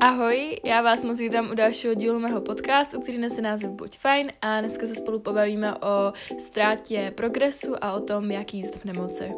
Ahoj, já vás moc vítám u dalšího dílu mého podcastu, který nese název Buď fajn a dneska se spolu pobavíme o ztrátě progresu a o tom, jak jíst v nemoci.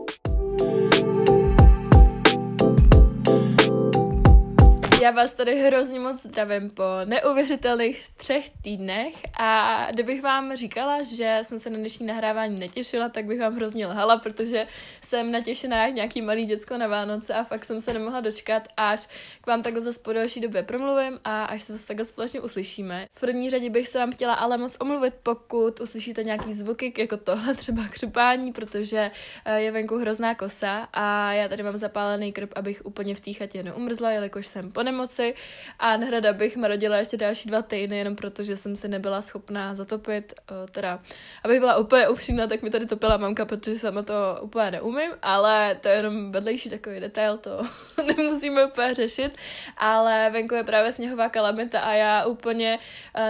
Já vás tady hrozně moc zdravím po neuvěřitelných třech týdnech a kdybych vám říkala, že jsem se na dnešní nahrávání netěšila, tak bych vám hrozně lhala, protože jsem natěšená jak nějaký malý děcko na Vánoce a fakt jsem se nemohla dočkat, až k vám takhle zase po delší době promluvím a až se zase takhle společně uslyšíme. V první řadě bych se vám chtěla ale moc omluvit, pokud uslyšíte nějaký zvuky, jako tohle třeba křupání, protože eh, je venku hrozná kosa a já tady mám zapálený krb, abych úplně v té chatě neumrzla, jelikož jsem po nemoci a nahrada bych marodila ještě další dva týdny, jenom protože jsem se nebyla schopná zatopit, teda, abych byla úplně upřímná, tak mi tady topila mamka, protože sama to úplně neumím, ale to je jenom vedlejší takový detail, to nemusíme úplně řešit, ale venku je právě sněhová kalamita a já úplně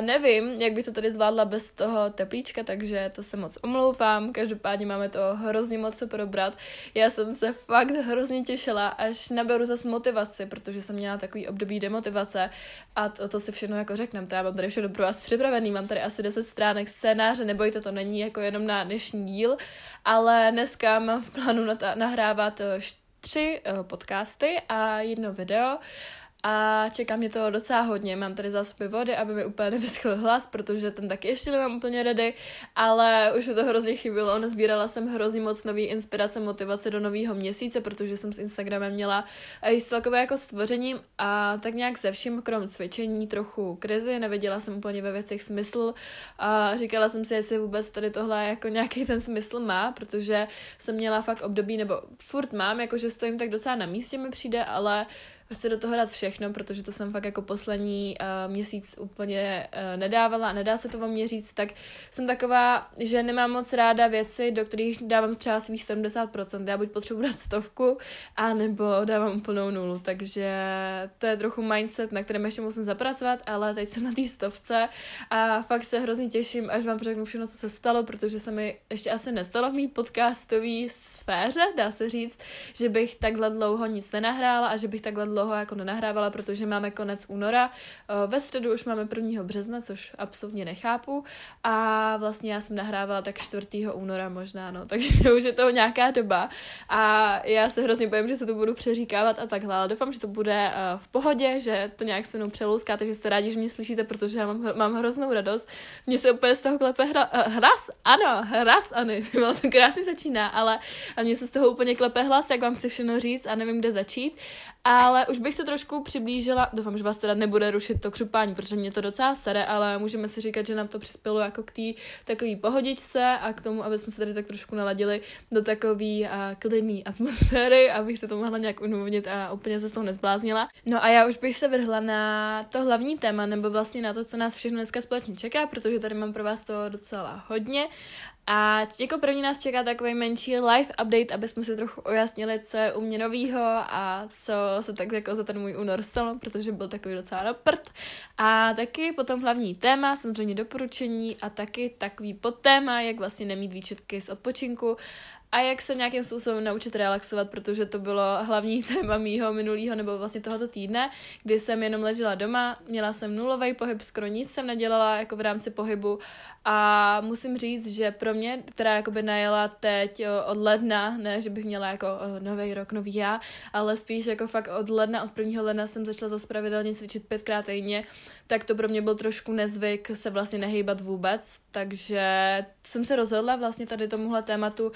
nevím, jak by to tady zvládla bez toho teplíčka, takže to se moc omlouvám, každopádně máme to hrozně moc co probrat. Já jsem se fakt hrozně těšila, až naberu zase motivaci, protože jsem měla takový období demotivace a to, to si všechno jako řekneme. To já mám tady všechno pro vás připravený, mám tady asi 10 stránek scénáře, nebojte, to není jako jenom na dnešní díl, ale dneska mám v plánu nahrávat eh, tři uh, podcasty a jedno video a čeká mě to docela hodně. Mám tady zásoby vody, aby mi úplně nevyschl hlas, protože ten taky ještě nemám úplně ready, ale už mi to hrozně chybilo. Nezbírala jsem hrozně moc nový inspirace, motivace do nového měsíce, protože jsem s Instagramem měla i celkové jako stvořením a tak nějak se vším, krom cvičení, trochu krizi, nevěděla jsem úplně ve věcech smysl a říkala jsem si, jestli vůbec tady tohle jako nějaký ten smysl má, protože jsem měla fakt období, nebo furt mám, jakože stojím tak docela na místě mi přijde, ale chci do toho dát všechno, protože to jsem fakt jako poslední uh, měsíc úplně uh, nedávala a nedá se to o mě říct, tak jsem taková, že nemám moc ráda věci, do kterých dávám třeba svých 70%. Já buď potřebuji dát stovku, a nebo dávám úplnou nulu, takže to je trochu mindset, na kterém ještě musím zapracovat, ale teď jsem na té stovce a fakt se hrozně těším, až vám řeknu všechno, co se stalo, protože se mi ještě asi nestalo v mý podcastové sféře, dá se říct, že bych takhle dlouho nic nenahrála a že bych takhle dlouho dlouho jako nenahrávala, protože máme konec února. Eh, ve středu už máme 1. března, což absolutně nechápu. A vlastně já jsem nahrávala tak 4. února možná, no, takže už je to nějaká doba. A já se hrozně bojím, že se to budu přeříkávat a takhle, ale doufám, že to bude eh, v pohodě, že to nějak se mnou přelouská, takže jste rádi, že mě slyšíte, protože já mám, mám hroznou radost. Mně se úplně z toho klepe hra, uh, hlas, ano, hlas, ano, to krásně začíná, ale mně se z toho úplně klepe hlas, jak vám chci všechno říct a nevím, kde začít. Ale už bych se trošku přiblížila, doufám, že vás teda nebude rušit to křupání, protože mě to docela sere, ale můžeme si říkat, že nám to přispělo jako k té takové pohodičce a k tomu, aby jsme se tady tak trošku naladili do takové klidné atmosféry, abych se to mohla nějak unuvnit a úplně se z toho nezbláznila. No a já už bych se vrhla na to hlavní téma, nebo vlastně na to, co nás všechno dneska společně čeká, protože tady mám pro vás to docela hodně. A jako první nás čeká takový menší live update, aby jsme si trochu ujasnili, co je u mě novýho a co se tak jako za ten můj únor stalo, protože byl takový docela na prd. A taky potom hlavní téma, samozřejmě doporučení a taky takový podtéma, jak vlastně nemít výčetky z odpočinku a jak se nějakým způsobem naučit relaxovat, protože to bylo hlavní téma mýho minulého nebo vlastně tohoto týdne, kdy jsem jenom ležela doma, měla jsem nulový pohyb, skoro nic jsem nedělala jako v rámci pohybu. A musím říct, že pro mě, která jakoby najela teď od ledna, ne, že bych měla jako nový rok, nový já, ale spíš jako fakt od ledna, od prvního ledna jsem začala zase pravidelně cvičit pětkrát týdně, tak to pro mě byl trošku nezvyk se vlastně nehýbat vůbec, takže jsem se rozhodla vlastně tady tomuhle tématu uh,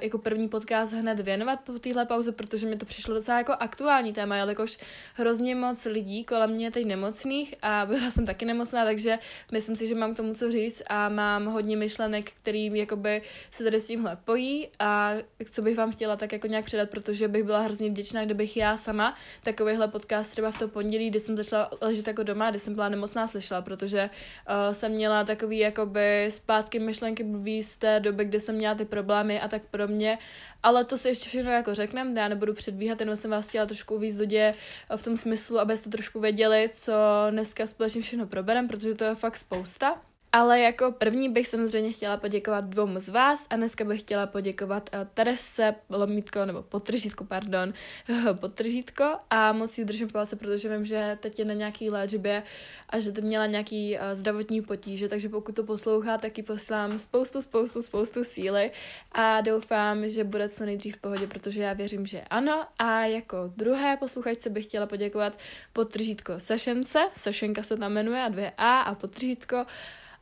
jako první podcast hned věnovat po téhle pauze, protože mi to přišlo docela jako aktuální téma, jelikož hrozně moc lidí kolem mě teď nemocných a byla jsem taky nemocná, takže myslím si, že mám k tomu co říct a mám hodně myšlenek, kterým jakoby se tady s tímhle pojí a co bych vám chtěla tak jako nějak předat, protože bych byla hrozně vděčná, kdybych já sama takovýhle podcast třeba v to pondělí, kdy jsem začala ležet jako doma, kdy jsem byla nemocná, slyšela, protože uh, jsem měla takový jakoby zpátky myšlenky blbý z té doby, kdy jsem měla ty problémy a tak pro mě, ale to si ještě všechno jako řekneme, já nebudu předbíhat, jenom jsem vás chtěla trošku uvízt do děje v tom smyslu, abyste trošku věděli, co dneska společně všechno proberem, protože to je fakt spousta. Ale jako první bych samozřejmě chtěla poděkovat dvou z vás a dneska bych chtěla poděkovat uh, Terese Lomítko, nebo potržítko, pardon, potržítko. A moc si držím palce, protože vím, že teď je na nějaký léčbě a že to měla nějaký uh, zdravotní potíže, takže pokud to poslouchá, tak ji poslám spoustu, spoustu, spoustu síly. A doufám, že bude co nejdřív v pohodě, protože já věřím, že ano. A jako druhé posluchačce bych chtěla poděkovat potržítko Sašence, Sašenka se tam jmenuje a dvě A a potržítko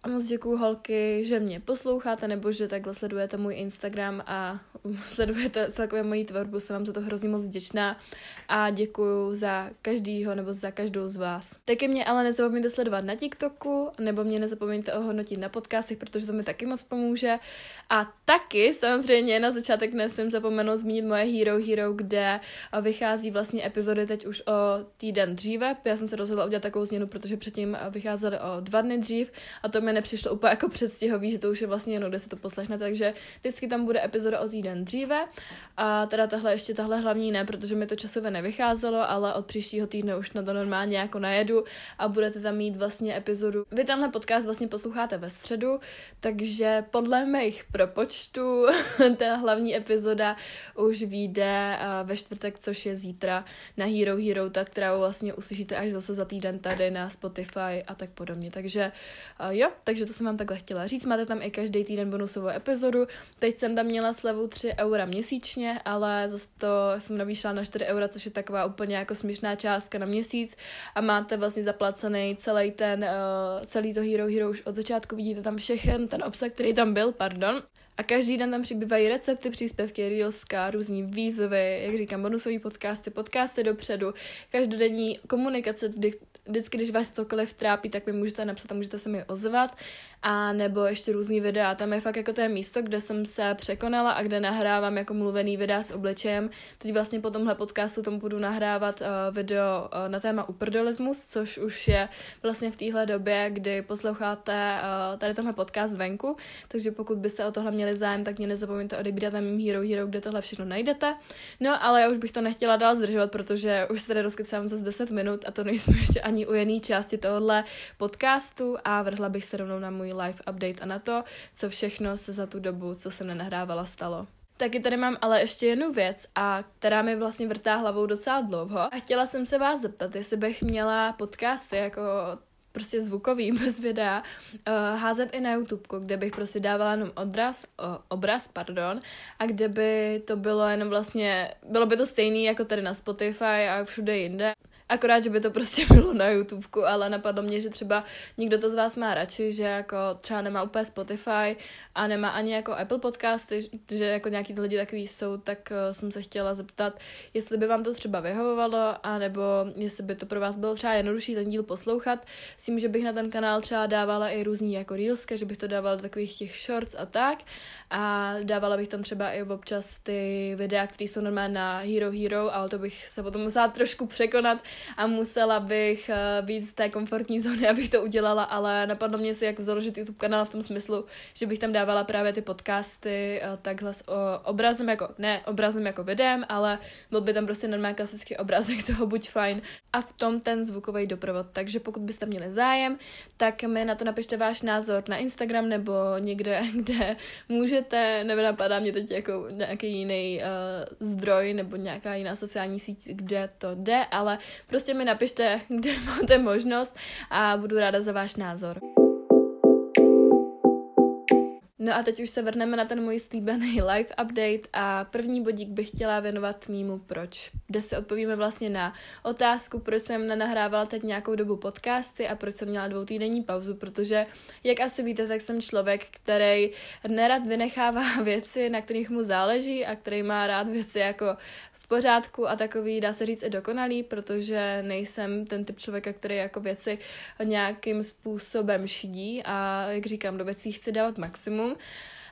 a moc děkuju holky, že mě posloucháte nebo že takhle sledujete můj Instagram a sledujete celkově moji tvorbu, jsem vám za to hrozně moc vděčná a děkuju za každýho nebo za každou z vás. Taky mě ale nezapomeňte sledovat na TikToku nebo mě nezapomeňte ohodnotit na podcastech, protože to mi taky moc pomůže. A taky samozřejmě na začátek nesmím zapomenout zmínit moje Hero Hero, kde vychází vlastně epizody teď už o týden dříve. Já jsem se rozhodla udělat takovou změnu, protože předtím vycházely o dva dny dřív a to mi nepřišlo úplně jako předstihový, že to už je vlastně jenom, kde se to poslechne, takže vždycky tam bude epizoda o týden dříve a teda tahle ještě tahle hlavní ne, protože mi to časově nevycházelo, ale od příštího týdne už na to normálně jako najedu a budete tam mít vlastně epizodu. Vy tenhle podcast vlastně posloucháte ve středu, takže podle mých propočtů ta hlavní epizoda už vyjde ve čtvrtek, což je zítra na Hero Hero, tak kterou vlastně uslyšíte až zase za týden tady na Spotify a tak podobně. Takže jo, takže to jsem vám takhle chtěla říct. Máte tam i každý týden bonusovou epizodu. Teď jsem tam měla slevu 3 eura měsíčně, ale zase to jsem navýšila na 4 eura, což je taková úplně jako směšná částka na měsíc a máte vlastně zaplacený celý ten, uh, celý to Hero Hero už od začátku. Vidíte tam všechen ten obsah, který tam byl, pardon. A každý den tam přibývají recepty, příspěvky, reelska, různý výzvy, jak říkám, bonusové podcasty, podcasty dopředu, každodenní komunikace, kdy vždycky, když vás cokoliv trápí, tak mi můžete napsat a můžete se mi ozvat. A nebo ještě různý videa. Tam je fakt jako to je místo, kde jsem se překonala a kde nahrávám jako mluvený videa s obličejem. Teď vlastně po tomhle podcastu tomu budu nahrávat uh, video uh, na téma uprdolismus, což už je vlastně v téhle době, kdy posloucháte uh, tady tenhle podcast venku. Takže pokud byste o tohle měli zájem, tak mě nezapomeňte odebírat na mým Hero Hero, kde tohle všechno najdete. No ale já už bych to nechtěla dál zdržovat, protože už se tady rozkecám za 10 minut a to nejsme ještě ani u jiné části tohohle podcastu a vrhla bych se rovnou na můj live update a na to, co všechno se za tu dobu, co jsem nenahrávala, stalo. Taky tady mám ale ještě jednu věc, a která mi vlastně vrtá hlavou docela dlouho. A chtěla jsem se vás zeptat, jestli bych měla podcasty jako prostě zvukový, bez videa, uh, házet i na YouTube, kde bych prostě dávala jenom odraz, uh, obraz, pardon, a kde by to bylo jenom vlastně, bylo by to stejný jako tady na Spotify a všude jinde. Akorát, že by to prostě bylo na YouTube, ale napadlo mě, že třeba někdo to z vás má radši, že jako třeba nemá úplně Spotify a nemá ani jako Apple podcasty, že jako nějaký lidi takový jsou, tak uh, jsem se chtěla zeptat, jestli by vám to třeba vyhovovalo, anebo jestli by to pro vás bylo třeba jednodušší ten díl poslouchat, s tím, že bych na ten kanál třeba dávala i různý jako reelska, že bych to dávala do takových těch shorts a tak. A dávala bych tam třeba i občas ty videa, které jsou normálně na Hero Hero, ale to bych se potom musela trošku překonat, a musela bych uh, být z té komfortní zóny, abych to udělala, ale napadlo mě si, jak založit YouTube kanál v tom smyslu, že bych tam dávala právě ty podcasty uh, takhle s obrazem, jako, ne obrazem jako videem, ale byl by tam prostě normální klasický obrázek toho buď fajn a v tom ten zvukový doprovod. Takže pokud byste měli zájem, tak mi na to napište váš názor na Instagram nebo někde, kde můžete, nebo napadá mě teď jako nějaký jiný uh, zdroj nebo nějaká jiná sociální síť, kde to jde, ale Prostě mi napište, kde máte možnost a budu ráda za váš názor. No a teď už se vrhneme na ten můj slíbený live update a první bodík bych chtěla věnovat mýmu proč, kde si odpovíme vlastně na otázku, proč jsem nenahrávala teď nějakou dobu podcasty a proč jsem měla dvoutýdenní pauzu, protože jak asi víte, tak jsem člověk, který nerad vynechává věci, na kterých mu záleží a který má rád věci jako pořádku a takový, dá se říct, i dokonalý, protože nejsem ten typ člověka, který jako věci nějakým způsobem šidí a jak říkám, do věcí chci dávat maximum.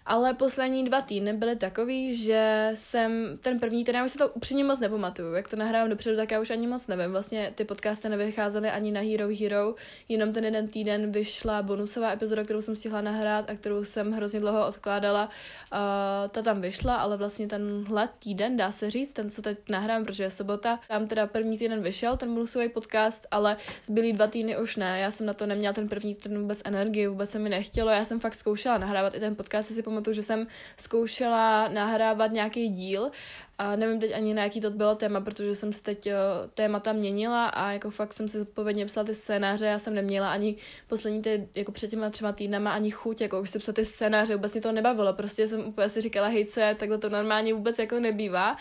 Ale poslední dva týdny byly takový, že jsem ten první týden, já už si to upřímně moc nepamatuju, jak to nahrávám dopředu, tak já už ani moc nevím. Vlastně ty podcasty nevycházely ani na Hero Hero, jenom ten jeden týden vyšla bonusová epizoda, kterou jsem stihla nahrát a kterou jsem hrozně dlouho odkládala. Uh, ta tam vyšla, ale vlastně tenhle týden, dá se říct, ten, co teď nahrám, protože je sobota, tam teda první týden vyšel ten bonusový podcast, ale zbylý dva týdny už ne. Já jsem na to neměla ten první týden vůbec energii, vůbec se mi nechtělo. Já jsem fakt zkoušela nahrávat i ten podcast, si pamatuju, že jsem zkoušela nahrávat nějaký díl a nevím teď ani na jaký to bylo téma, protože jsem se teď témata měnila a jako fakt jsem si odpovědně psala ty scénáře, já jsem neměla ani poslední ty, jako před těma třema týdnama ani chuť, jako už si psat ty scénáře, vůbec mě to nebavilo, prostě jsem úplně si říkala, hej, co je, takhle to normálně vůbec jako nebývá.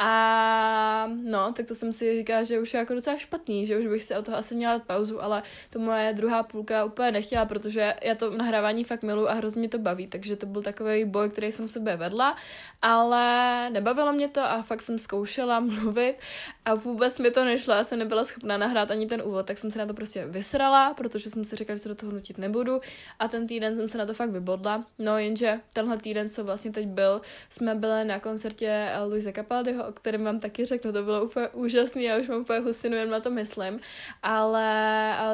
A no, tak to jsem si říkala, že už je jako docela špatný, že už bych si o toho asi měla dát pauzu, ale to moje druhá půlka úplně nechtěla, protože já to nahrávání fakt miluji a hrozně mě to baví, takže to byl takový boj, který jsem sebe vedla, ale nebavilo mě to a fakt jsem zkoušela mluvit a vůbec mi to nešlo, já jsem nebyla schopná nahrát ani ten úvod, tak jsem se na to prostě vysrala, protože jsem si říkala, že se do toho nutit nebudu a ten týden jsem se na to fakt vybodla, no jenže tenhle týden, co vlastně teď byl, jsme byli na koncertě Luise Capaldiho, o kterém vám taky řeknu, to bylo úplně úžasný, já už mám úplně husinu, jen na to myslím, ale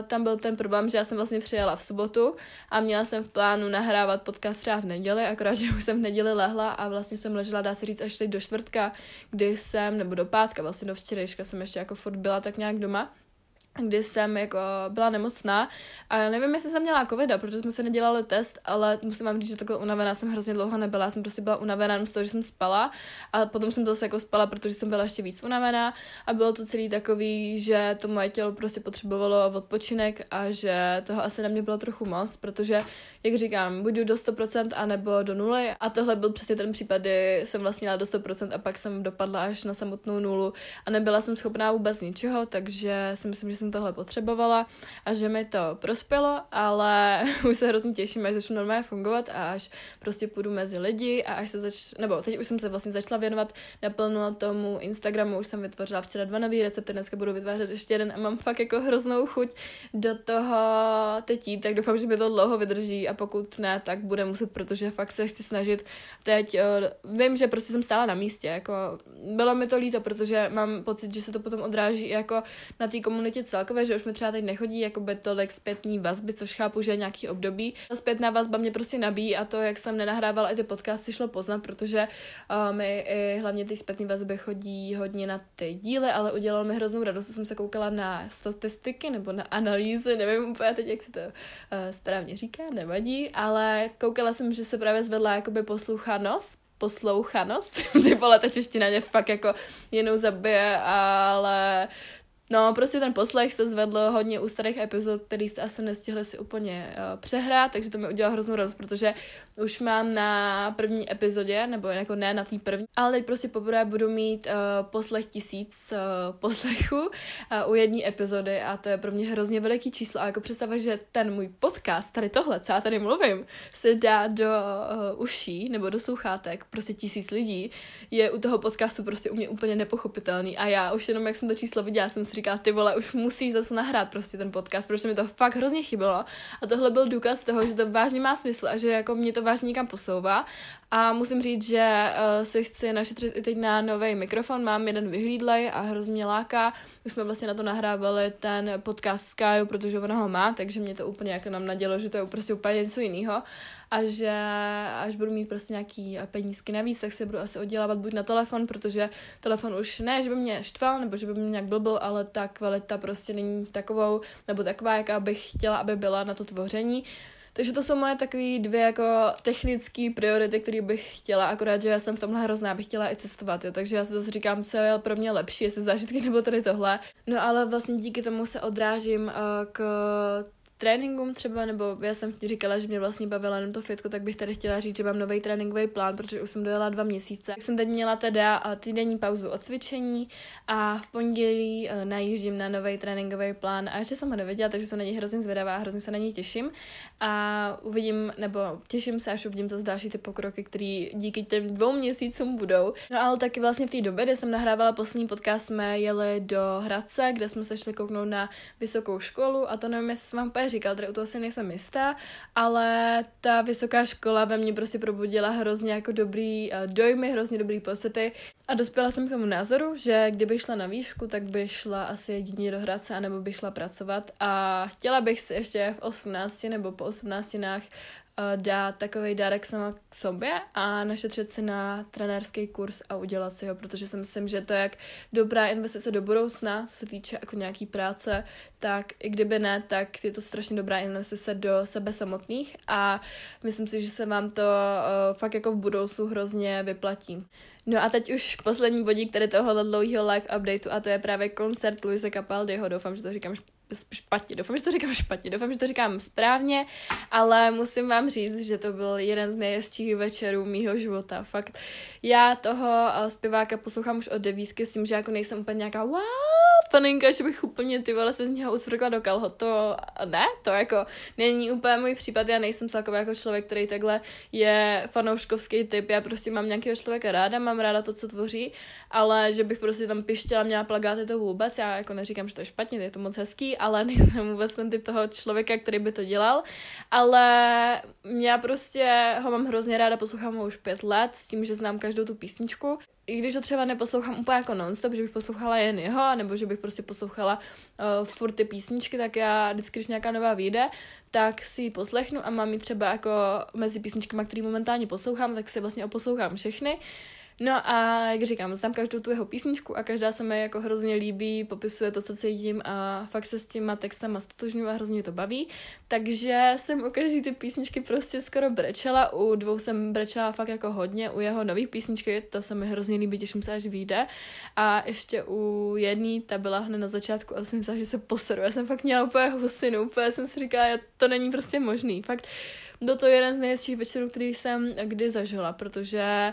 tam byl ten problém, že já jsem vlastně přijela v sobotu a měla jsem v plánu nahrávat podcast třeba v neděli, akorát, že už jsem v neděli lehla a vlastně jsem ležela, dá se říct, až teď do čtvrtka, kdy jsem, nebo do pátka, vlastně do včerejška jsem ještě jako furt byla tak nějak doma kdy jsem jako byla nemocná. A nevím, jestli jsem měla covida, protože jsme se nedělali test, ale musím vám říct, že takhle unavená jsem hrozně dlouho nebyla, jsem prostě byla unavená z toho, že jsem spala. A potom jsem zase jako spala, protože jsem byla ještě víc unavená. A bylo to celý takový, že to moje tělo prostě potřebovalo odpočinek a že toho asi na mě bylo trochu moc, protože, jak říkám, buď do 100% a nebo do nuly. A tohle byl přesně ten případ, kdy jsem vlastně měla do 100% a pak jsem dopadla až na samotnou nulu. A nebyla jsem schopná vůbec ničeho, takže si myslím, že jsem tohle potřebovala a že mi to prospělo, ale už se hrozně těším, až začnu normálně fungovat a až prostě půjdu mezi lidi a až se zač... nebo teď už jsem se vlastně začala věnovat naplno tomu Instagramu, už jsem vytvořila včera dva nový recepty, dneska budu vytvářet ještě jeden a mám fakt jako hroznou chuť do toho teď jít, tak doufám, že mi to dlouho vydrží a pokud ne, tak bude muset, protože fakt se chci snažit teď, uh, vím, že prostě jsem stála na místě, jako bylo mi to líto, protože mám pocit, že se to potom odráží jako na té komunitě celkově, že už mi třeba teď nechodí jako by tolik zpětní vazby, což chápu, že je nějaký období. Ta zpětná vazba mě prostě nabíjí a to, jak jsem nenahrávala i ty podcasty, šlo poznat, protože uh, mi i hlavně ty zpětné vazby chodí hodně na ty díly, ale udělalo mi hroznou radost, jsem se koukala na statistiky nebo na analýzy, nevím úplně teď, jak se to uh, správně říká, nevadí, ale koukala jsem, že se právě zvedla jakoby poslouchanost poslouchanost. Ty vole, ta čeština mě fakt jako jenom zabije, ale No, prostě ten poslech se zvedl hodně u starých epizod, který jste asi nestihli si úplně uh, přehrát, takže to mi udělalo hroznou radost, protože už mám na první epizodě, nebo jako ne na té první, ale teď prostě poprvé budu mít uh, poslech tisíc uh, poslechů uh, u jedné epizody a to je pro mě hrozně veliký číslo a jako představa, že ten můj podcast, tady tohle, co já tady mluvím, se dá do uh, uší nebo do sluchátek prostě tisíc lidí, je u toho podcastu prostě u mě úplně nepochopitelný a já už jenom jak jsem to číslo viděla, jsem si říká, ty vole, už musíš zase nahrát prostě ten podcast, protože mi to fakt hrozně chybilo. A tohle byl důkaz toho, že to vážně má smysl a že jako mě to vážně někam posouvá. A musím říct, že uh, si chci našetřit i teď na nový mikrofon. Mám jeden vyhlídlej a hrozně láká. Už jsme vlastně na to nahrávali ten podcast Sky, protože ona ho má, takže mě to úplně jako nám nadělo, že to je prostě úplně něco jiného. A že až budu mít prostě nějaký penízky navíc, tak se budu asi oddělávat buď na telefon, protože telefon už ne, že by mě štval, nebo že by mě nějak blbil, ale ta kvalita prostě není takovou, nebo taková, jaká bych chtěla, aby byla na to tvoření. Takže to jsou moje takové dvě jako technické priority, které bych chtěla, akorát, že já jsem v tomhle hrozná, bych chtěla i cestovat, jo. takže já si zase říkám, co je pro mě lepší, jestli zážitky nebo tady tohle. No ale vlastně díky tomu se odrážím uh, k tréninkům třeba, nebo já jsem říkala, že mě vlastně bavilo jenom to fitko, tak bych tady chtěla říct, že mám nový tréninkový plán, protože už jsem dojela dva měsíce. Tak jsem teď měla teda týdenní pauzu od cvičení a v pondělí uh, najíždím na nový tréninkový plán a ještě jsem ho nevěděla, takže jsem na něj hrozně zvědavá, hrozně se na něj těším a uvidím, nebo těším se, až uvidím zase další ty pokroky, které díky těm dvou měsícům budou. No ale taky vlastně v té době, kdy jsem nahrávala poslední podcast, jsme jeli do Hradce, kde jsme se šli kouknout na vysokou školu a to nevím, jestli jsem vám právě říkal, tady u toho si nejsem jistá, ale ta vysoká škola ve mně prostě probudila hrozně jako dobrý uh, dojmy, hrozně dobrý pocity. A dospěla jsem k tomu názoru, že kdyby šla na výšku, tak by šla asi jedině do Hradce, anebo by šla pracovat. A chtěla bych si ještě v 18 nebo po 18 uh, dát takový dárek sama k sobě a našetřit si na trenérský kurz a udělat si ho, protože si myslím, že to je jak dobrá investice do budoucna, co se týče jako nějaký práce, tak i kdyby ne, tak je to strašně dobrá investice do sebe samotných a myslím si, že se vám to uh, fakt jako v budoucnu hrozně vyplatí. No a teď už poslední bodík tady tohohle dlouhého live updateu a to je právě koncert Luise Capaldiho. Doufám, že to říkám špatně. Doufám, že to říkám špatně, doufám, že to říkám správně, ale musím vám říct, že to byl jeden z nejhezčích večerů mýho života. Fakt, já toho eh, zpěváka poslouchám už od devítky s tím, že jako nejsem úplně nějaká wow, faninka, že bych úplně ty vole se z něho usrkla do kalho. To ne, to jako není úplně můj případ, já nejsem celkově jako člověk, který takhle je fanouškovský typ, já prostě mám nějakého člověka ráda, mám ráda to, co tvoří, ale že bych prostě tam pištěla, měla plagáty to vůbec, já jako neříkám, že to je špatně, je to moc hezký, ale nejsem vůbec ten typ toho člověka, který by to dělal, ale já prostě ho mám hrozně ráda, poslouchám ho už pět let, s tím, že znám každou tu písničku. I když ho třeba neposlouchám úplně jako non-stop, že bych poslouchala jen jeho, nebo že bych prostě poslouchala uh, furt ty písničky, tak já vždycky, když nějaká nová vyjde, tak si ji poslechnu a mám ji třeba jako mezi písničkami, které momentálně poslouchám, tak si vlastně oposlouchám všechny. No a jak říkám, znám každou tu jeho písničku a každá se mi jako hrozně líbí, popisuje to, co cítím a fakt se s těma textama stotožňuji a hrozně to baví. Takže jsem u každé ty písničky prostě skoro brečela, u dvou jsem brečela fakt jako hodně, u jeho nových písničky, to se mi hrozně líbí, těším se, až vyjde. A ještě u jedné, ta byla hned na začátku a jsem myslela, že se poseru. Já jsem fakt měla úplně husinu, úplně jsem si říkala, to není prostě možný. Fakt byl to jeden z nejhezčích večerů, který jsem kdy zažila, protože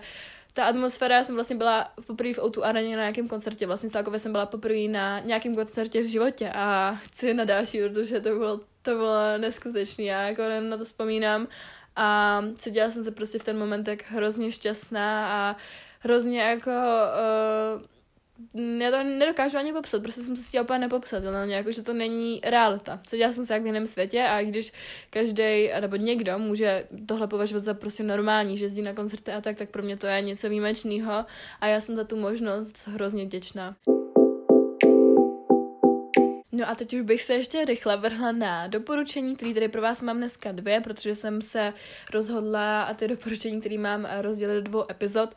ta atmosféra, já jsem vlastně byla poprvé v Outu Areně na nějakém koncertě, vlastně celkově jsem byla poprvé na nějakém koncertě v životě. A chci na další, protože to bylo, to bylo neskutečné, já jako na to vzpomínám. A cítila jsem se prostě v ten moment tak hrozně šťastná a hrozně jako uh, já to nedokážu ani popsat, prostě jsem se cítila úplně nepopsatelně, jako že to není realita. Cítila jsem se jak v jiném světě a když každý nebo někdo může tohle považovat za prostě normální, že jezdí na koncerty a tak, tak pro mě to je něco výjimečného a já jsem za tu možnost hrozně vděčná. No a teď už bych se ještě rychle vrhla na doporučení, které tady pro vás mám dneska dvě, protože jsem se rozhodla a ty doporučení, které mám rozdělit do dvou epizod,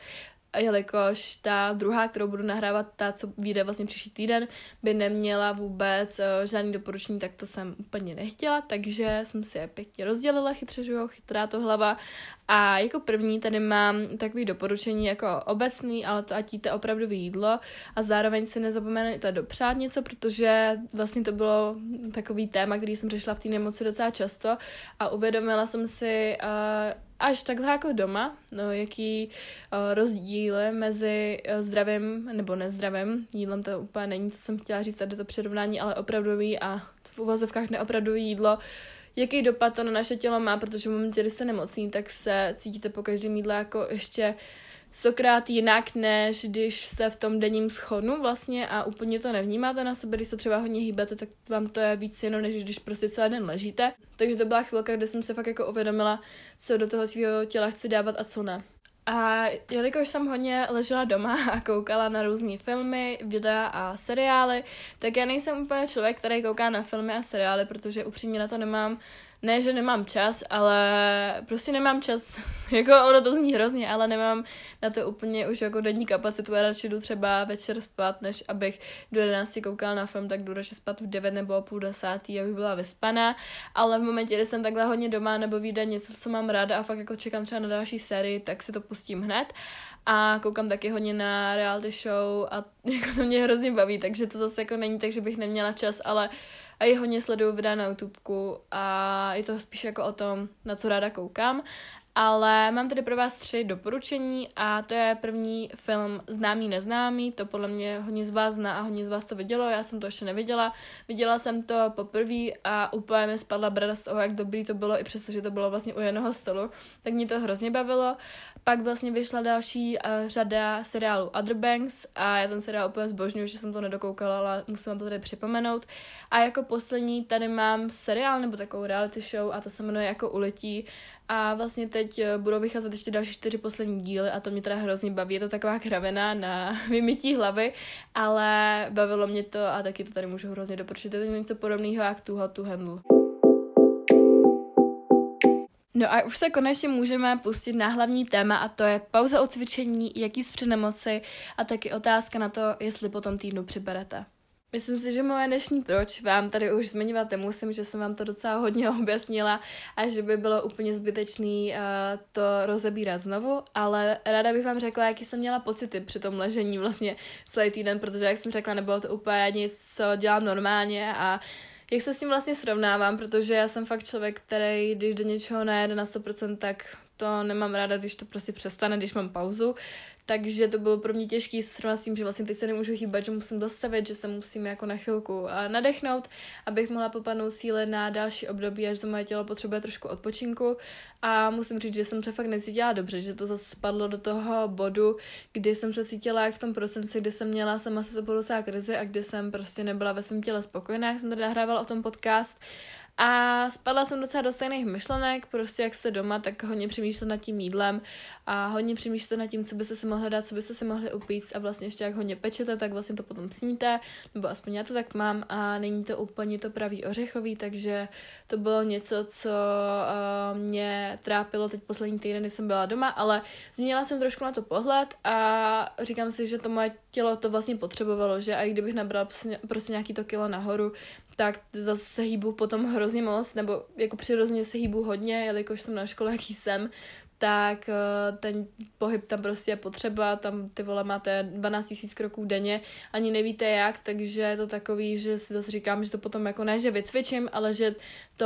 jelikož ta druhá, kterou budu nahrávat, ta, co vyjde vlastně příští týden, by neměla vůbec uh, žádný doporučení, tak to jsem úplně nechtěla, takže jsem si je pěkně rozdělila, chytře, že jo, chytrá to hlava. A jako první tady mám takový doporučení jako obecný, ale to ať jíte opravdu jídlo a zároveň si nezapomeňte dopřát něco, protože vlastně to bylo takový téma, který jsem řešila v té nemoci docela často a uvědomila jsem si, uh, až takhle jako doma, no, jaký uh, rozdíly mezi uh, zdravým nebo nezdravým jídlem, to úplně není, co jsem chtěla říct tady to přirovnání, ale opravdový a v uvozovkách neopravdový jídlo, jaký dopad to na naše tělo má, protože v momentě, kdy jste nemocný, tak se cítíte po každém jídle jako ještě uh, stokrát jinak, než když jste v tom denním schonu vlastně a úplně to nevnímáte na sebe, když se třeba hodně hýbete, tak vám to je víc jenom, než když prostě celý den ležíte. Takže to byla chvilka, kde jsem se fakt jako uvědomila, co do toho svého těla chci dávat a co ne. A jelikož jsem hodně ležela doma a koukala na různé filmy, videa a seriály, tak já nejsem úplně člověk, který kouká na filmy a seriály, protože upřímně na to nemám ne, že nemám čas, ale prostě nemám čas. jako ono to zní hrozně, ale nemám na to úplně už jako denní kapacitu. Já radši jdu třeba večer spát, než abych do 11 koukal na film, tak jdu radši spát v 9 nebo půl desátý, abych byla vyspaná. Ale v momentě, kdy jsem takhle hodně doma nebo vyjde něco, co mám ráda a fakt jako čekám třeba na další sérii, tak si to pustím hned. A koukám taky hodně na reality show a jako to mě hrozně baví, takže to zase jako není tak, že bych neměla čas, ale a je hodně sleduju videa na YouTubeku a je to spíš jako o tom, na co ráda koukám. Ale mám tady pro vás tři doporučení a to je první film Známý neznámý, to podle mě hodně z vás zná a hodně z vás to vidělo, já jsem to ještě neviděla. Viděla jsem to poprvé a úplně mi spadla brada z toho, jak dobrý to bylo, i přesto, že to bylo vlastně u jednoho stolu, tak mě to hrozně bavilo. Pak vlastně vyšla další uh, řada seriálu Other Banks a já ten seriál úplně zbožňuji, že jsem to nedokoukala, ale musím vám to tady připomenout. A jako poslední tady mám seriál nebo takovou reality show a to se jmenuje jako Uletí a vlastně teď eh, budou vycházet ještě další čtyři poslední díly a to mě teda hrozně baví. Je to taková kravena na vymytí hlavy, ale bavilo mě to a taky to tady můžu hrozně doporučit. Je to něco podobného jak tu Hot to Handle. No a už se konečně můžeme pustit na hlavní téma a to je pauza od cvičení, jaký z nemoci a taky otázka na to, jestli po tom týdnu přiberete. Myslím si, že moje dnešní proč vám tady už zmiňovat nemusím, že jsem vám to docela hodně objasnila a že by bylo úplně zbytečný uh, to rozebírat znovu, ale ráda bych vám řekla, jaký jsem měla pocity při tom ležení vlastně celý týden, protože jak jsem řekla, nebylo to úplně nic, co dělám normálně a jak se s tím vlastně srovnávám, protože já jsem fakt člověk, který když do něčeho nejede na 100%, tak to nemám ráda, když to prostě přestane, když mám pauzu. Takže to bylo pro mě těžké srovnat s tím, že vlastně teď se nemůžu chýbat, že musím dostavit, že se musím jako na chvilku nadechnout, abych mohla popadnout síly na další období, až to moje tělo potřebuje trošku odpočinku. A musím říct, že jsem se fakt necítila dobře, že to zase spadlo do toho bodu, kdy jsem se cítila jak v tom prosinci, kdy jsem měla sama se sebou krizi a kdy jsem prostě nebyla ve svém těle spokojená, jak jsem tady nahrávala o tom podcast. A spadla jsem docela do stejných myšlenek, prostě jak jste doma, tak hodně přemýšlet nad tím jídlem a hodně přemýšlet nad tím, co byste si mohli dát, co byste si mohli upít a vlastně ještě jak hodně pečete, tak vlastně to potom sníte, nebo aspoň já to tak mám a není to úplně to pravý ořechový, takže to bylo něco, co uh, mě trápilo teď poslední týden, kdy jsem byla doma, ale změnila jsem trošku na to pohled a říkám si, že to moje tělo to vlastně potřebovalo, že i kdybych nabrala prostě, prostě nějaký to kilo nahoru, tak zase se hýbu potom hrozně moc, nebo jako přirozeně se hýbu hodně, jelikož jsem na škole, jaký jsem, tak eh, ten pohyb tam prostě je potřeba, tam ty vole máte 12 000 kroků denně, ani nevíte jak, takže je to takový, že si zase říkám, že to potom jako ne, že vycvičím, ale že to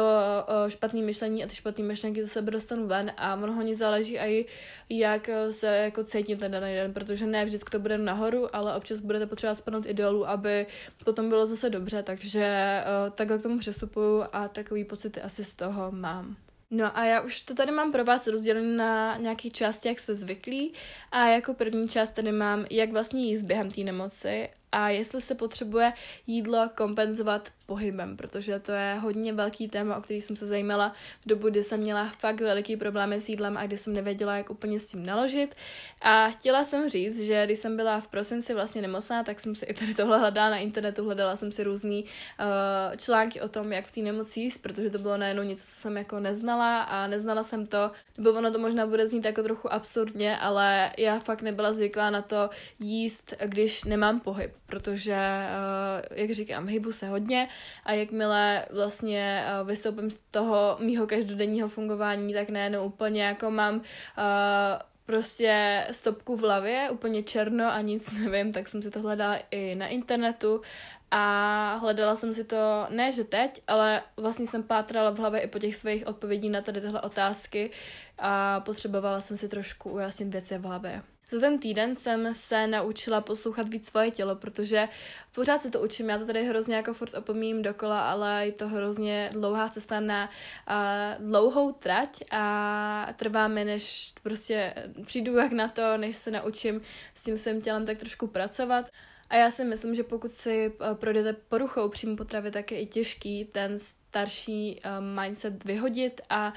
eh, špatné myšlení a ty špatné myšlenky ze sebe dostanu ven a ono hodně záleží i jak eh, se jako cítím ten daný den, protože ne vždycky to bude nahoru, ale občas budete potřebovat spadnout i dolů, aby potom bylo zase dobře, takže takhle k tomu přestupuju a takový pocity asi z toho mám. No a já už to tady mám pro vás rozdělené na nějaké části, jak jste zvyklí. A jako první část tady mám, jak vlastně jíst během té nemoci a jestli se potřebuje jídlo kompenzovat pohybem, protože to je hodně velký téma, o který jsem se zajímala v dobu, kdy jsem měla fakt veliký problémy s jídlem a kdy jsem nevěděla, jak úplně s tím naložit. A chtěla jsem říct, že když jsem byla v prosinci vlastně nemocná, tak jsem si i tady tohle hledala na internetu, hledala jsem si různý uh, články o tom, jak v té nemoci jíst, protože to bylo najednou něco, co jsem jako neznala a neznala jsem to, nebo ono to možná bude znít jako trochu absurdně, ale já fakt nebyla zvyklá na to jíst, když nemám pohyb protože, uh, jak říkám, hybu se hodně a jakmile vlastně uh, vystoupím z toho mýho každodenního fungování, tak nejenom úplně jako mám uh, prostě stopku v hlavě, úplně černo a nic nevím, tak jsem si to hledala i na internetu a hledala jsem si to, ne že teď, ale vlastně jsem pátrala v hlavě i po těch svých odpovědí na tady tyhle otázky a potřebovala jsem si trošku ujasnit věci v hlavě. Za ten týden jsem se naučila poslouchat víc svoje tělo, protože pořád se to učím, já to tady hrozně jako furt opomím dokola, ale je to hrozně dlouhá cesta na uh, dlouhou trať a trvá mi, než prostě přijdu jak na to, než se naučím s tím svým tělem tak trošku pracovat. A já si myslím, že pokud si projdete poruchou příjmu potravy, tak je i těžký ten starší um, mindset vyhodit a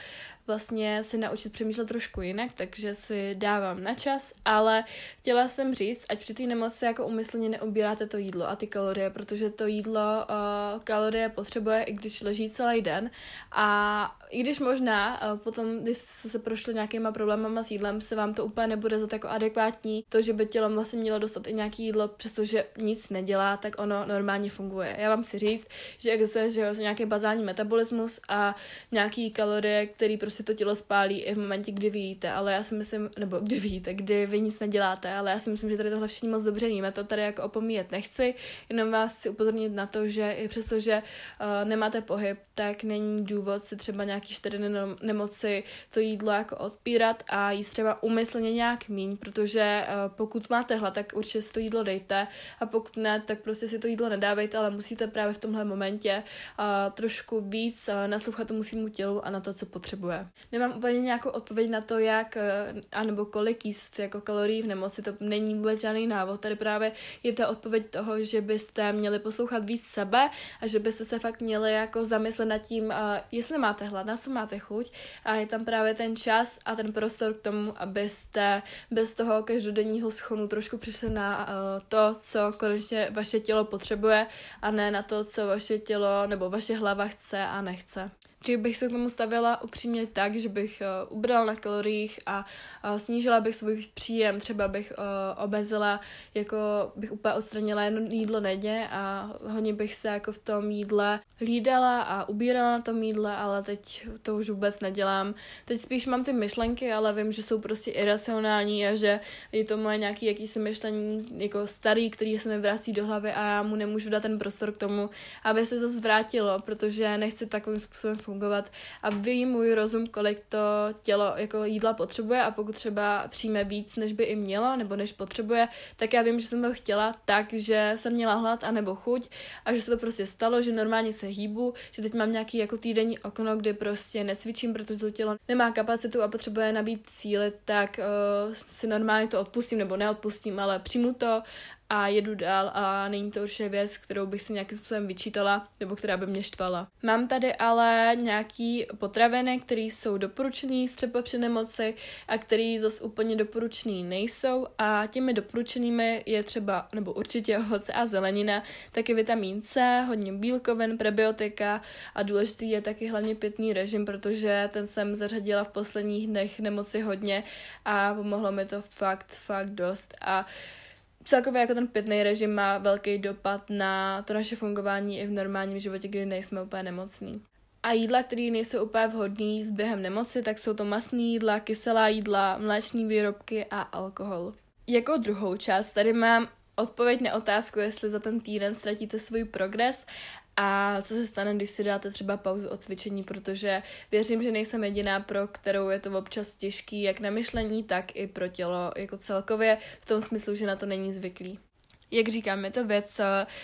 vlastně si naučit přemýšlet trošku jinak, takže si dávám na čas, ale chtěla jsem říct, ať při té nemoci jako umyslně neobíráte to jídlo a ty kalorie, protože to jídlo uh, kalorie potřebuje, i když leží celý den a i když možná uh, potom, když jste se prošli nějakýma problémama s jídlem, se vám to úplně nebude za jako adekvátní, to, že by tělo vlastně mělo dostat i nějaký jídlo, přestože nic nedělá, tak ono normálně funguje. Já vám chci říct, že existuje že nějaký bazální metabolismus a nějaký kalorie, který prostě to tělo spálí i v momentě, kdy vy jíte, ale já si myslím, nebo kdy vy jíte, kdy vy nic neděláte, ale já si myslím, že tady tohle všichni moc dobře víme, to tady jako opomíjet nechci, jenom vás chci upozornit na to, že i přesto, že uh, nemáte pohyb, tak není důvod si třeba nějaký čtyři nemoci to jídlo jako odpírat a jíst třeba umyslně nějak míň, protože uh, pokud máte hlad, tak určitě si to jídlo dejte a pokud ne, tak prostě si to jídlo nedávejte, ale musíte právě v tomhle momentě uh, trošku víc uh, naslouchat tomu svýmu tělu a na to, co potřebuje. Nemám úplně nějakou odpověď na to, jak uh, anebo kolik jíst jako kalorií v nemoci, to není vůbec žádný návod. Tady právě je ta odpověď toho, že byste měli poslouchat víc sebe a že byste se fakt měli jako zamyslet nad tím, uh, jestli máte hlad, na co máte chuť a je tam právě ten čas a ten prostor k tomu, abyste bez toho každodenního schonu trošku přišli na uh, to, co konečně vaše tělo potřebuje a ne na to, co vaše tělo nebo vaše hlava chce a nechce. Dřív bych se k tomu stavila upřímně tak, že bych uh, ubrala na kaloriích a uh, snížila bych svůj příjem, třeba bych uh, obezila, jako bych úplně odstranila jedno jídlo nedě a hodně bych se jako v tom jídle hlídala a ubírala na tom jídle, ale teď to už vůbec nedělám. Teď spíš mám ty myšlenky, ale vím, že jsou prostě iracionální a že je to moje nějaký jakýsi myšlení jako starý, který se mi vrací do hlavy a já mu nemůžu dát ten prostor k tomu, aby se zase vrátilo, protože nechci takovým způsobem fungovat fungovat a ví můj rozum, kolik to tělo jako jídla potřebuje a pokud třeba přijme víc, než by i mělo, nebo než potřebuje, tak já vím, že jsem to chtěla tak, že jsem měla hlad a nebo chuť a že se to prostě stalo, že normálně se hýbu, že teď mám nějaký jako týdenní okno, kdy prostě necvičím, protože to tělo nemá kapacitu a potřebuje nabít síly, tak uh, si normálně to odpustím nebo neodpustím, ale přijmu to a jedu dál a není to určitě věc, kterou bych si nějakým způsobem vyčítala nebo která by mě štvala. Mám tady ale nějaký potraviny, které jsou doporučený třeba při nemoci a které zase úplně doporučený nejsou a těmi doporučenými je třeba, nebo určitě ovoce a zelenina, taky vitamin C, hodně bílkovin, prebiotika a důležitý je taky hlavně pitný režim, protože ten jsem zařadila v posledních dnech nemoci hodně a pomohlo mi to fakt, fakt dost a celkově jako ten pitný režim má velký dopad na to naše fungování i v normálním životě, kdy nejsme úplně nemocní. A jídla, které nejsou úplně vhodné s během nemoci, tak jsou to masný jídla, kyselá jídla, mléční výrobky a alkohol. Jako druhou část tady mám odpověď na otázku, jestli za ten týden ztratíte svůj progres a co se stane, když si dáte třeba pauzu od cvičení, protože věřím, že nejsem jediná, pro kterou je to občas těžký, jak na myšlení, tak i pro tělo jako celkově, v tom smyslu, že na to není zvyklý jak říkám, je to věc,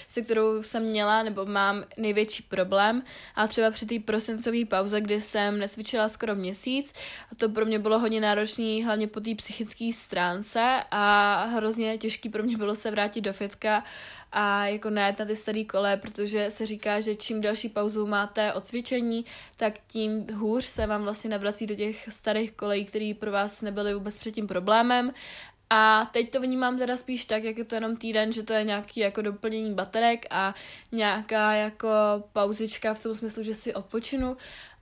se kterou jsem měla nebo mám největší problém. A třeba při té prosincové pauze, kdy jsem necvičila skoro měsíc, a to pro mě bylo hodně náročné, hlavně po té psychické stránce a hrozně těžký pro mě bylo se vrátit do fitka a jako ne na ty staré kole, protože se říká, že čím další pauzu máte od cvičení, tak tím hůř se vám vlastně navrací do těch starých kolejí, které pro vás nebyly vůbec předtím problémem a teď to vnímám teda spíš tak, jak je to jenom týden, že to je nějaký jako doplnění baterek a nějaká jako pauzička v tom smyslu, že si odpočinu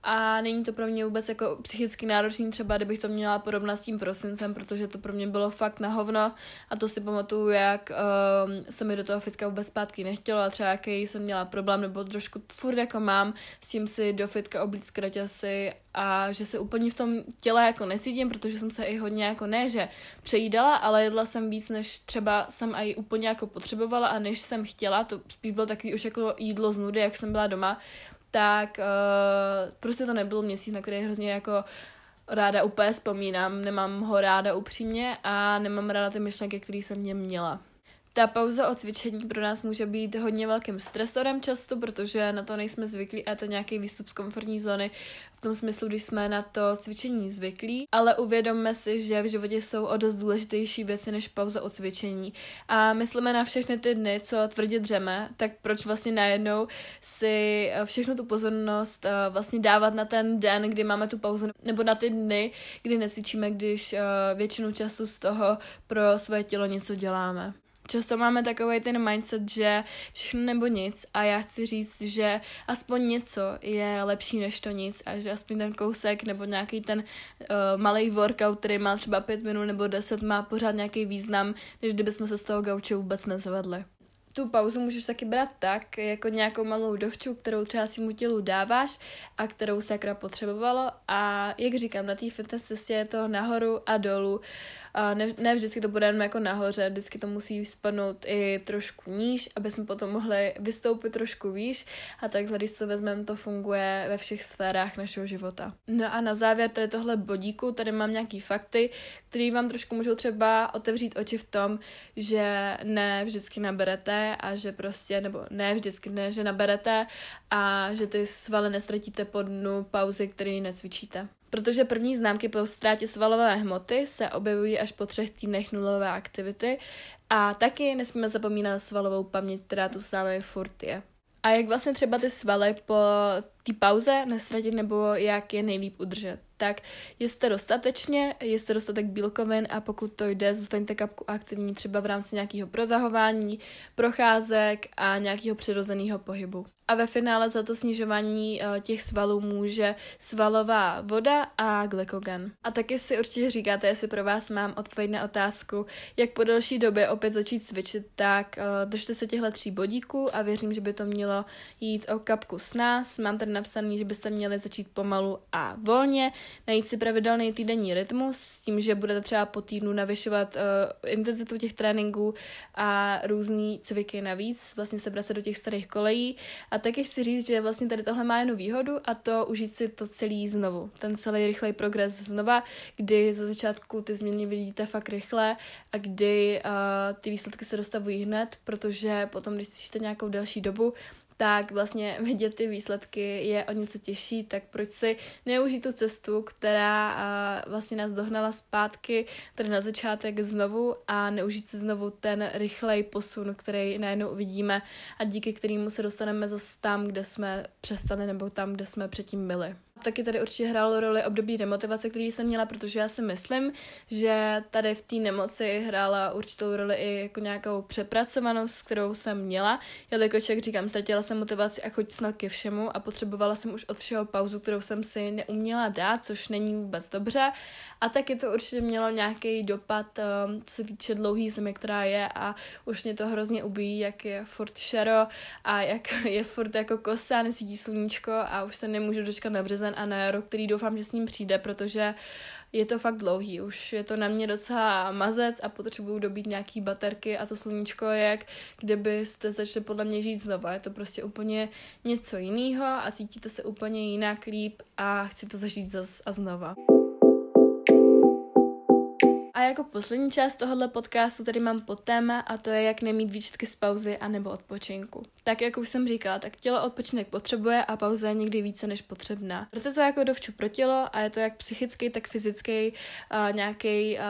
a není to pro mě vůbec jako psychicky náročný, třeba kdybych to měla porovnat s tím prosincem, protože to pro mě bylo fakt na hovno. A to si pamatuju, jak um, se mi do toho fitka vůbec zpátky nechtělo a třeba jaký jsem měla problém, nebo trošku furt jako mám s tím si do fitka oblíct kraťasy a že se úplně v tom těle jako nesítím, protože jsem se i hodně jako ne, že přejídala, ale jedla jsem víc, než třeba jsem i úplně jako potřebovala a než jsem chtěla, to spíš bylo takový už jako jídlo z nudy, jak jsem byla doma, tak uh, prostě to nebyl měsíc, na který hrozně jako ráda úplně vzpomínám, nemám ho ráda upřímně a nemám ráda ty myšlenky, které jsem mě měla. Ta pauza od cvičení pro nás může být hodně velkým stresorem často, protože na to nejsme zvyklí a je to nějaký výstup z komfortní zóny v tom smyslu, když jsme na to cvičení zvyklí, ale uvědomme si, že v životě jsou o dost důležitější věci než pauza od cvičení. A myslíme na všechny ty dny, co tvrdě dřeme, tak proč vlastně najednou si všechnu tu pozornost eh, vlastně dávat na ten den, kdy máme tu pauzu, nebo na ty dny, kdy necvičíme, když eh, většinu času z toho pro své tělo něco děláme. Často máme takový ten mindset, že všechno nebo nic a já chci říct, že aspoň něco je lepší než to nic a že aspoň ten kousek nebo nějaký ten uh, malý workout, který má třeba pět minut nebo deset, má pořád nějaký význam, než kdybychom se z toho gauče vůbec nezvedli tu pauzu můžeš taky brát tak, jako nějakou malou dovču, kterou třeba si mu tělu dáváš a kterou sakra potřebovalo a jak říkám, na té fitness cestě je to nahoru a dolů. A ne, ne vždycky to bude jenom jako nahoře, vždycky to musí spadnout i trošku níž, aby jsme potom mohli vystoupit trošku výš a takhle, když to vezmeme, to funguje ve všech sférách našeho života. No a na závěr tady tohle bodíku, tady mám nějaký fakty, které vám trošku můžou třeba otevřít oči v tom, že ne vždycky naberete a že prostě, nebo ne vždycky ne, že naberete a že ty svaly nestratíte po dnu pauzy, který necvičíte. Protože první známky po ztrátě svalové hmoty se objevují až po třech týdnech nulové aktivity a taky nesmíme zapomínat na svalovou paměť, která tu stále furt je. A jak vlastně třeba ty svaly po té pauze nestratit nebo jak je nejlíp udržet. Tak jste dostatečně, jste dostatek bílkovin a pokud to jde, zůstaňte kapku aktivní třeba v rámci nějakého protahování, procházek a nějakého přirozeného pohybu. A ve finále za to snižování uh, těch svalů může svalová voda a glykogen. A taky si určitě říkáte, jestli pro vás mám odpověď na otázku, jak po delší době opět začít cvičit, tak uh, držte se těchto tří bodíků a věřím, že by to mělo jít o kapku s nás. Mám tady napsaný, že byste měli začít pomalu a volně, najít si pravidelný týdenní rytmus s tím, že budete třeba po týdnu navyšovat uh, intenzitu těch tréninků a různý cviky navíc, vlastně se vracet do těch starých kolejí. A taky chci říct, že vlastně tady tohle má jednu výhodu a to užít si to celý znovu. Ten celý rychlej progres znova, kdy za začátku ty změny vidíte fakt rychle a kdy uh, ty výsledky se dostavují hned, protože potom, když cvičíte nějakou další dobu, tak vlastně vidět ty výsledky je o něco těžší, tak proč si neužít tu cestu, která vlastně nás dohnala zpátky, tady na začátek znovu a neužít si znovu ten rychlej posun, který najednou uvidíme a díky kterému se dostaneme zase tam, kde jsme přestali nebo tam, kde jsme předtím byli. Taky tady určitě hrálo roli období demotivace, který jsem měla, protože já si myslím, že tady v té nemoci hrála určitou roli i jako nějakou přepracovanost, kterou jsem měla, jelikož, jak říkám, ztratila jsem motivaci a chuť snad ke všemu a potřebovala jsem už od všeho pauzu, kterou jsem si neuměla dát, což není vůbec dobře. A taky to určitě mělo nějaký dopad, um, co se týče dlouhý zimy, která je a už mě to hrozně ubíjí, jak je furt šero a jak je furt jako kosa, nesvítí sluníčko a už se nemůžu dočkat na březen a na jaro, který doufám, že s ním přijde, protože je to fakt dlouhý. Už je to na mě docela mazec a potřebuju dobít nějaký baterky a to sluníčko je jak kdybyste začali podle mě žít znova. Je to prostě úplně něco jiného a cítíte se úplně jinak líp a chci to zažít zas a znova. A jako poslední část tohohle podcastu tady mám pod téma a to je, jak nemít výčitky z pauzy a nebo odpočinku. Tak, jak už jsem říkala, tak tělo odpočinek potřebuje a pauza je někdy více než potřebná. Proto to jako dovču pro tělo a je to jak psychický, tak fyzický uh, nějaký uh,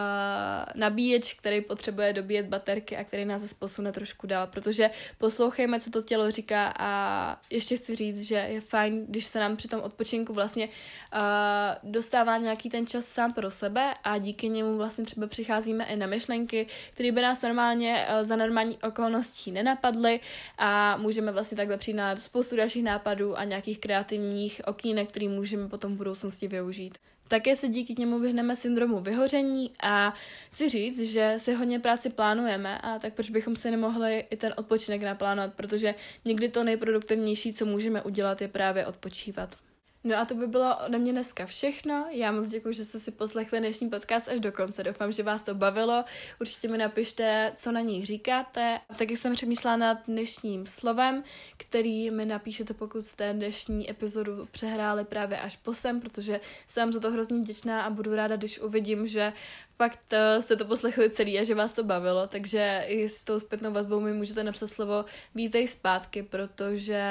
nabíječ, který potřebuje dobíjet baterky a který nás zase posune trošku dál, protože poslouchejme, co to tělo říká a ještě chci říct, že je fajn, když se nám při tom odpočinku vlastně uh, dostává nějaký ten čas sám pro sebe a díky němu vlastně třeba přicházíme i na myšlenky, které by nás normálně uh, za normální okolností nenapadly a můžeme vlastně takhle přijít na spoustu dalších nápadů a nějakých kreativních okýnek, které můžeme potom v budoucnosti využít. Také se díky němu vyhneme syndromu vyhoření a chci říct, že si hodně práci plánujeme a tak proč bychom si nemohli i ten odpočinek naplánovat, protože někdy to nejproduktivnější, co můžeme udělat, je právě odpočívat. No a to by bylo ode mě dneska všechno. Já moc děkuji, že jste si poslechli dnešní podcast až do konce. Doufám, že vás to bavilo. Určitě mi napište, co na nich říkáte. A taky jsem přemýšlela nad dnešním slovem, který mi napíšete, pokud jste dnešní epizodu přehráli právě až po sem, protože jsem za to hrozně vděčná a budu ráda, když uvidím, že fakt uh, jste to poslechli celý a že vás to bavilo, takže i s tou zpětnou vazbou mi můžete napsat slovo vítej zpátky, protože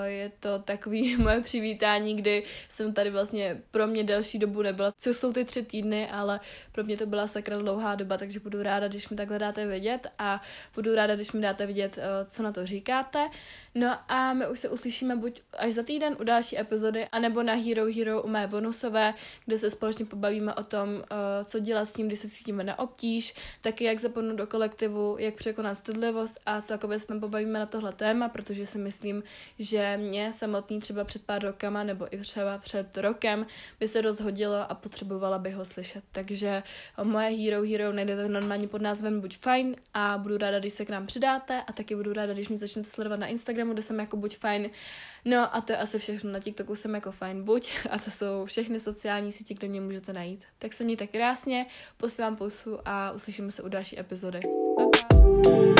uh, je to takový moje přivítání, kdy jsem tady vlastně pro mě delší dobu nebyla, co jsou ty tři týdny, ale pro mě to byla sakra dlouhá doba, takže budu ráda, když mi takhle dáte vědět a budu ráda, když mi dáte vědět, uh, co na to říkáte. No a my už se uslyšíme buď až za týden u další epizody, anebo na Hero Hero u mé bonusové, kde se společně pobavíme o tom, co dělat s tím tím, kdy se cítíme na obtíž, taky jak zapadnout do kolektivu, jak překonat stydlivost a celkově se tam pobavíme na tohle téma, protože si myslím, že mě samotný třeba před pár rokama nebo i třeba před rokem by se dost hodilo a potřebovala bych ho slyšet. Takže moje Hero Hero najdete normálně pod názvem Buď fajn a budu ráda, když se k nám přidáte a taky budu ráda, když mě začnete sledovat na Instagramu, kde jsem jako Buď fajn. No a to je asi všechno. Na TikToku jsem jako fajn buď a to jsou všechny sociální sítě, kde mě můžete najít. Tak se mějte krásně, posílám pusu a uslyšíme se u další epizody. Pa, pa.